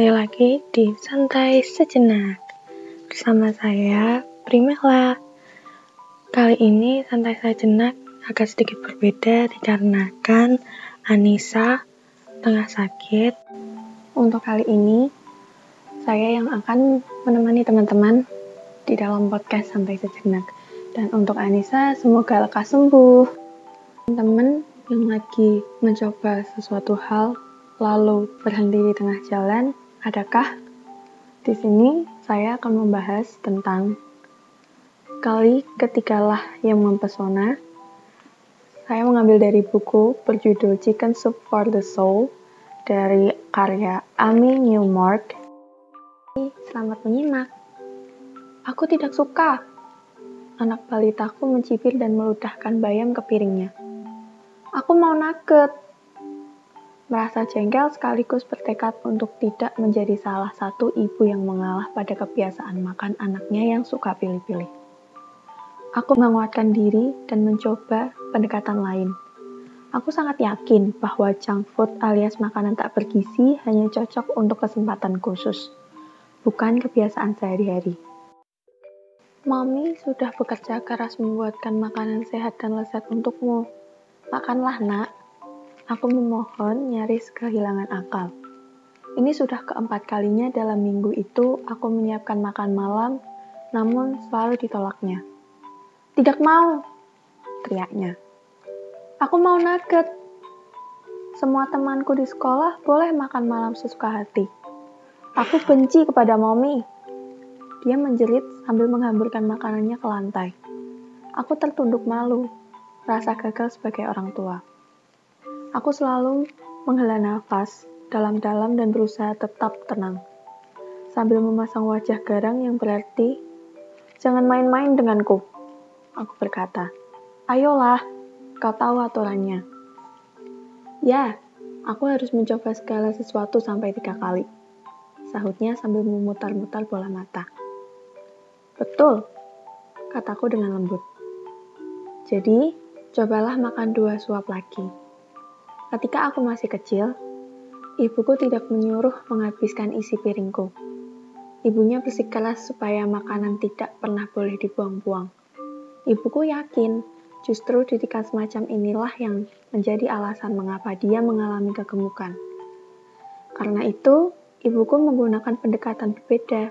kembali lagi di Santai Sejenak. Bersama saya, Primela Kali ini Santai Sejenak agak sedikit berbeda dikarenakan Anissa tengah sakit. Untuk kali ini, saya yang akan menemani teman-teman di dalam podcast Santai Sejenak. Dan untuk Anissa, semoga lekas sembuh. Teman-teman yang lagi mencoba sesuatu hal lalu berhenti di tengah jalan, adakah? Di sini saya akan membahas tentang kali ketikalah yang mempesona. Saya mengambil dari buku berjudul Chicken Soup for the Soul dari karya Amy Newmark. Selamat menyimak. Aku tidak suka. Anak balitaku mencibir dan meludahkan bayam ke piringnya. Aku mau nugget merasa jengkel sekaligus bertekad untuk tidak menjadi salah satu ibu yang mengalah pada kebiasaan makan anaknya yang suka pilih-pilih. Aku menguatkan diri dan mencoba pendekatan lain. Aku sangat yakin bahwa junk food alias makanan tak bergizi hanya cocok untuk kesempatan khusus, bukan kebiasaan sehari-hari. Mami sudah bekerja keras membuatkan makanan sehat dan lezat untukmu. Makanlah, nak. Aku memohon nyaris kehilangan akal. Ini sudah keempat kalinya dalam minggu itu aku menyiapkan makan malam, namun selalu ditolaknya. Tidak mau, teriaknya. Aku mau nugget. Semua temanku di sekolah boleh makan malam sesuka hati. Aku benci kepada mommy. Dia menjerit sambil menghamburkan makanannya ke lantai. Aku tertunduk malu, rasa gagal sebagai orang tua. Aku selalu menghela nafas dalam-dalam dan berusaha tetap tenang. Sambil memasang wajah garang yang berarti, jangan main-main denganku. Aku berkata, ayolah, kau tahu aturannya. Ya, aku harus mencoba segala sesuatu sampai tiga kali. Sahutnya sambil memutar-mutar bola mata. Betul, kataku dengan lembut. Jadi, cobalah makan dua suap lagi. Ketika aku masih kecil, ibuku tidak menyuruh menghabiskan isi piringku. Ibunya bersikeras supaya makanan tidak pernah boleh dibuang-buang. Ibuku yakin justru didikan semacam inilah yang menjadi alasan mengapa dia mengalami kegemukan. Karena itu, ibuku menggunakan pendekatan berbeda.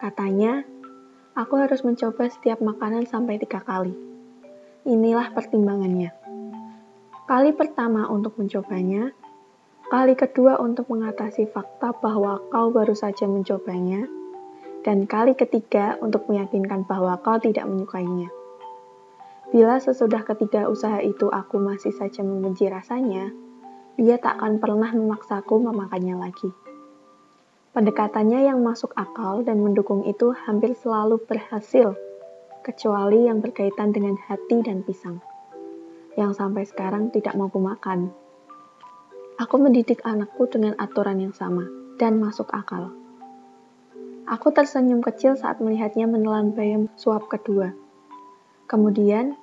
Katanya, aku harus mencoba setiap makanan sampai tiga kali. Inilah pertimbangannya. Kali pertama untuk mencobanya, kali kedua untuk mengatasi fakta bahwa kau baru saja mencobanya, dan kali ketiga untuk meyakinkan bahwa kau tidak menyukainya. Bila sesudah ketiga usaha itu aku masih saja membenci rasanya, dia tak akan pernah memaksaku memakannya lagi. Pendekatannya yang masuk akal dan mendukung itu hampir selalu berhasil, kecuali yang berkaitan dengan hati dan pisang yang sampai sekarang tidak mau makan. Aku mendidik anakku dengan aturan yang sama dan masuk akal. Aku tersenyum kecil saat melihatnya menelan bayam suap kedua. Kemudian,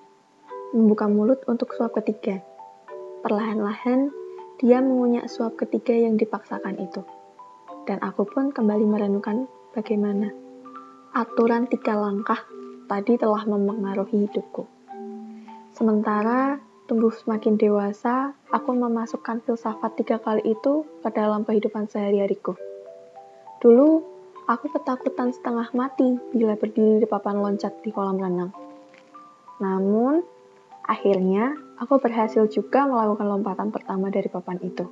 membuka mulut untuk suap ketiga. Perlahan-lahan, dia mengunyah suap ketiga yang dipaksakan itu. Dan aku pun kembali merenungkan bagaimana aturan tiga langkah tadi telah mempengaruhi hidupku. Sementara tumbuh semakin dewasa, aku memasukkan filsafat tiga kali itu ke dalam kehidupan sehari-hariku. Dulu, aku ketakutan setengah mati bila berdiri di papan loncat di kolam renang. Namun, akhirnya aku berhasil juga melakukan lompatan pertama dari papan itu.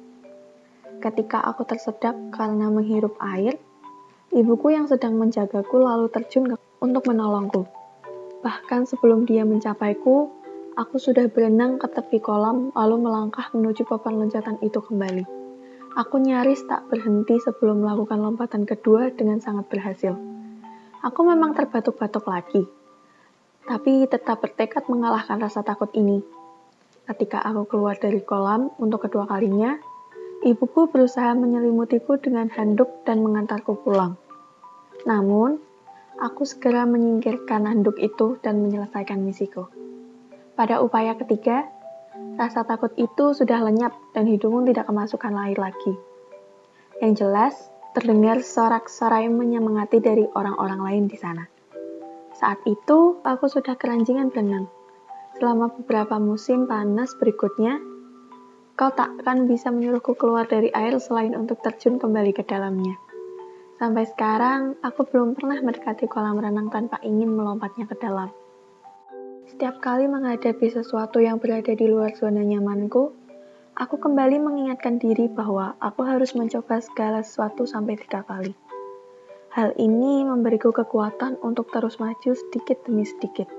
Ketika aku tersedak karena menghirup air, ibuku yang sedang menjagaku lalu terjun untuk menolongku. Bahkan sebelum dia mencapaiku, Aku sudah berenang ke tepi kolam, lalu melangkah menuju papan loncatan itu kembali. Aku nyaris tak berhenti sebelum melakukan lompatan kedua dengan sangat berhasil. Aku memang terbatuk-batuk lagi, tapi tetap bertekad mengalahkan rasa takut ini. Ketika aku keluar dari kolam untuk kedua kalinya, ibuku berusaha menyelimutiku dengan handuk dan mengantarku pulang. Namun, aku segera menyingkirkan handuk itu dan menyelesaikan misiku. Pada upaya ketiga, rasa takut itu sudah lenyap dan hidungmu tidak kemasukan air lagi. Yang jelas, terdengar sorak-sorai menyemangati dari orang-orang lain di sana. Saat itu, aku sudah keranjingan berenang. Selama beberapa musim panas berikutnya, kau takkan bisa menyuruhku keluar dari air selain untuk terjun kembali ke dalamnya. Sampai sekarang, aku belum pernah mendekati kolam renang tanpa ingin melompatnya ke dalam. Setiap kali menghadapi sesuatu yang berada di luar zona nyamanku, aku kembali mengingatkan diri bahwa aku harus mencoba segala sesuatu sampai tiga kali. Hal ini memberiku kekuatan untuk terus maju sedikit demi sedikit.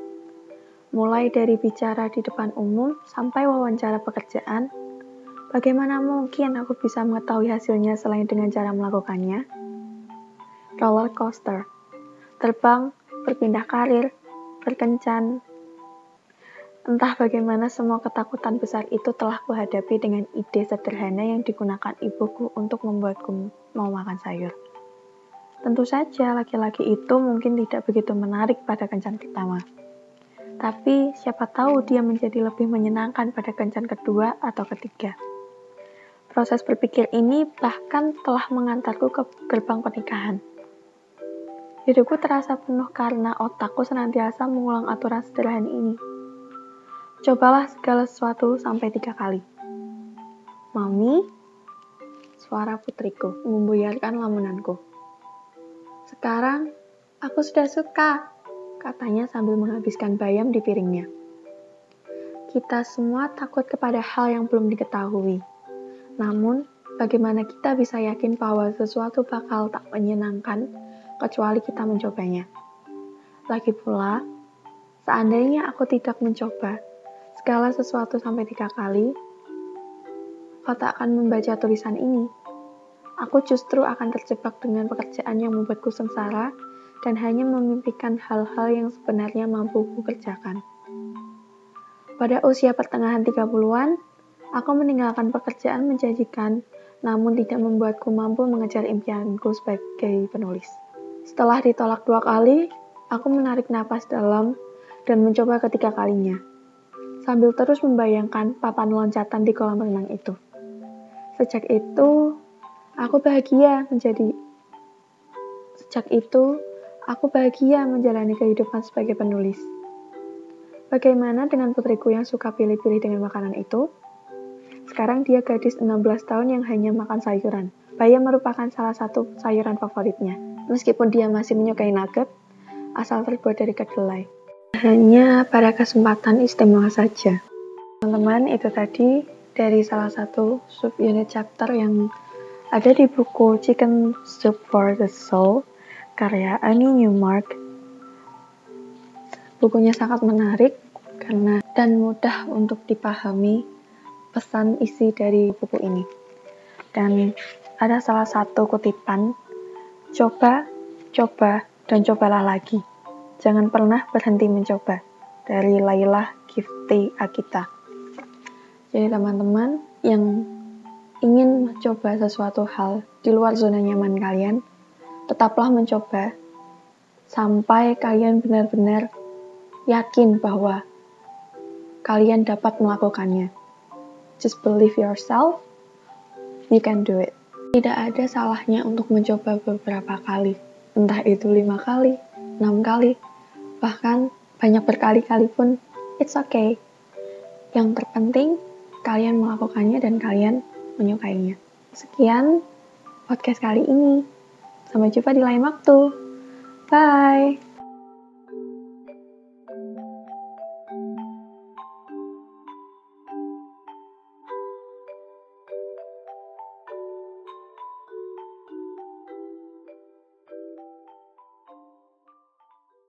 Mulai dari bicara di depan umum sampai wawancara pekerjaan, bagaimana mungkin aku bisa mengetahui hasilnya selain dengan cara melakukannya? Roller coaster, terbang, berpindah karir, berkencan, Entah bagaimana semua ketakutan besar itu telah kuhadapi dengan ide sederhana yang digunakan ibuku untuk membuatku mau makan sayur. Tentu saja laki-laki itu mungkin tidak begitu menarik pada kencan pertama. Tapi siapa tahu dia menjadi lebih menyenangkan pada kencan kedua atau ketiga. Proses berpikir ini bahkan telah mengantarku ke gerbang pernikahan. Hidupku terasa penuh karena otakku senantiasa mengulang aturan sederhana ini Cobalah segala sesuatu sampai tiga kali. Mami, suara putriku membuyarkan lamunanku. Sekarang, aku sudah suka, katanya sambil menghabiskan bayam di piringnya. Kita semua takut kepada hal yang belum diketahui. Namun, bagaimana kita bisa yakin bahwa sesuatu bakal tak menyenangkan kecuali kita mencobanya? Lagi pula, seandainya aku tidak mencoba, segala sesuatu sampai tiga kali, kau tak akan membaca tulisan ini. Aku justru akan terjebak dengan pekerjaan yang membuatku sengsara dan hanya memimpikan hal-hal yang sebenarnya mampu kukerjakan. Pada usia pertengahan 30-an, aku meninggalkan pekerjaan menjanjikan namun tidak membuatku mampu mengejar impianku sebagai penulis. Setelah ditolak dua kali, aku menarik napas dalam dan mencoba ketiga kalinya sambil terus membayangkan papan loncatan di kolam renang itu. Sejak itu, aku bahagia menjadi Sejak itu, aku bahagia menjalani kehidupan sebagai penulis. Bagaimana dengan putriku yang suka pilih-pilih dengan makanan itu? Sekarang dia gadis 16 tahun yang hanya makan sayuran. Bayam merupakan salah satu sayuran favoritnya. Meskipun dia masih menyukai nugget, asal terbuat dari kedelai hanya pada kesempatan istimewa saja. Teman-teman, itu tadi dari salah satu subunit chapter yang ada di buku Chicken Soup for the Soul karya Annie Newmark. Bukunya sangat menarik karena dan mudah untuk dipahami pesan isi dari buku ini. Dan ada salah satu kutipan, coba, coba, dan cobalah lagi. Jangan pernah berhenti mencoba. Dari Laila Gifty Akita. Jadi teman-teman yang ingin mencoba sesuatu hal di luar zona nyaman kalian, tetaplah mencoba sampai kalian benar-benar yakin bahwa kalian dapat melakukannya. Just believe yourself, you can do it. Tidak ada salahnya untuk mencoba beberapa kali, entah itu lima kali, enam kali, bahkan banyak berkali-kali pun it's okay. Yang terpenting kalian melakukannya dan kalian menyukainya. Sekian podcast kali ini. Sampai jumpa di lain waktu. Bye.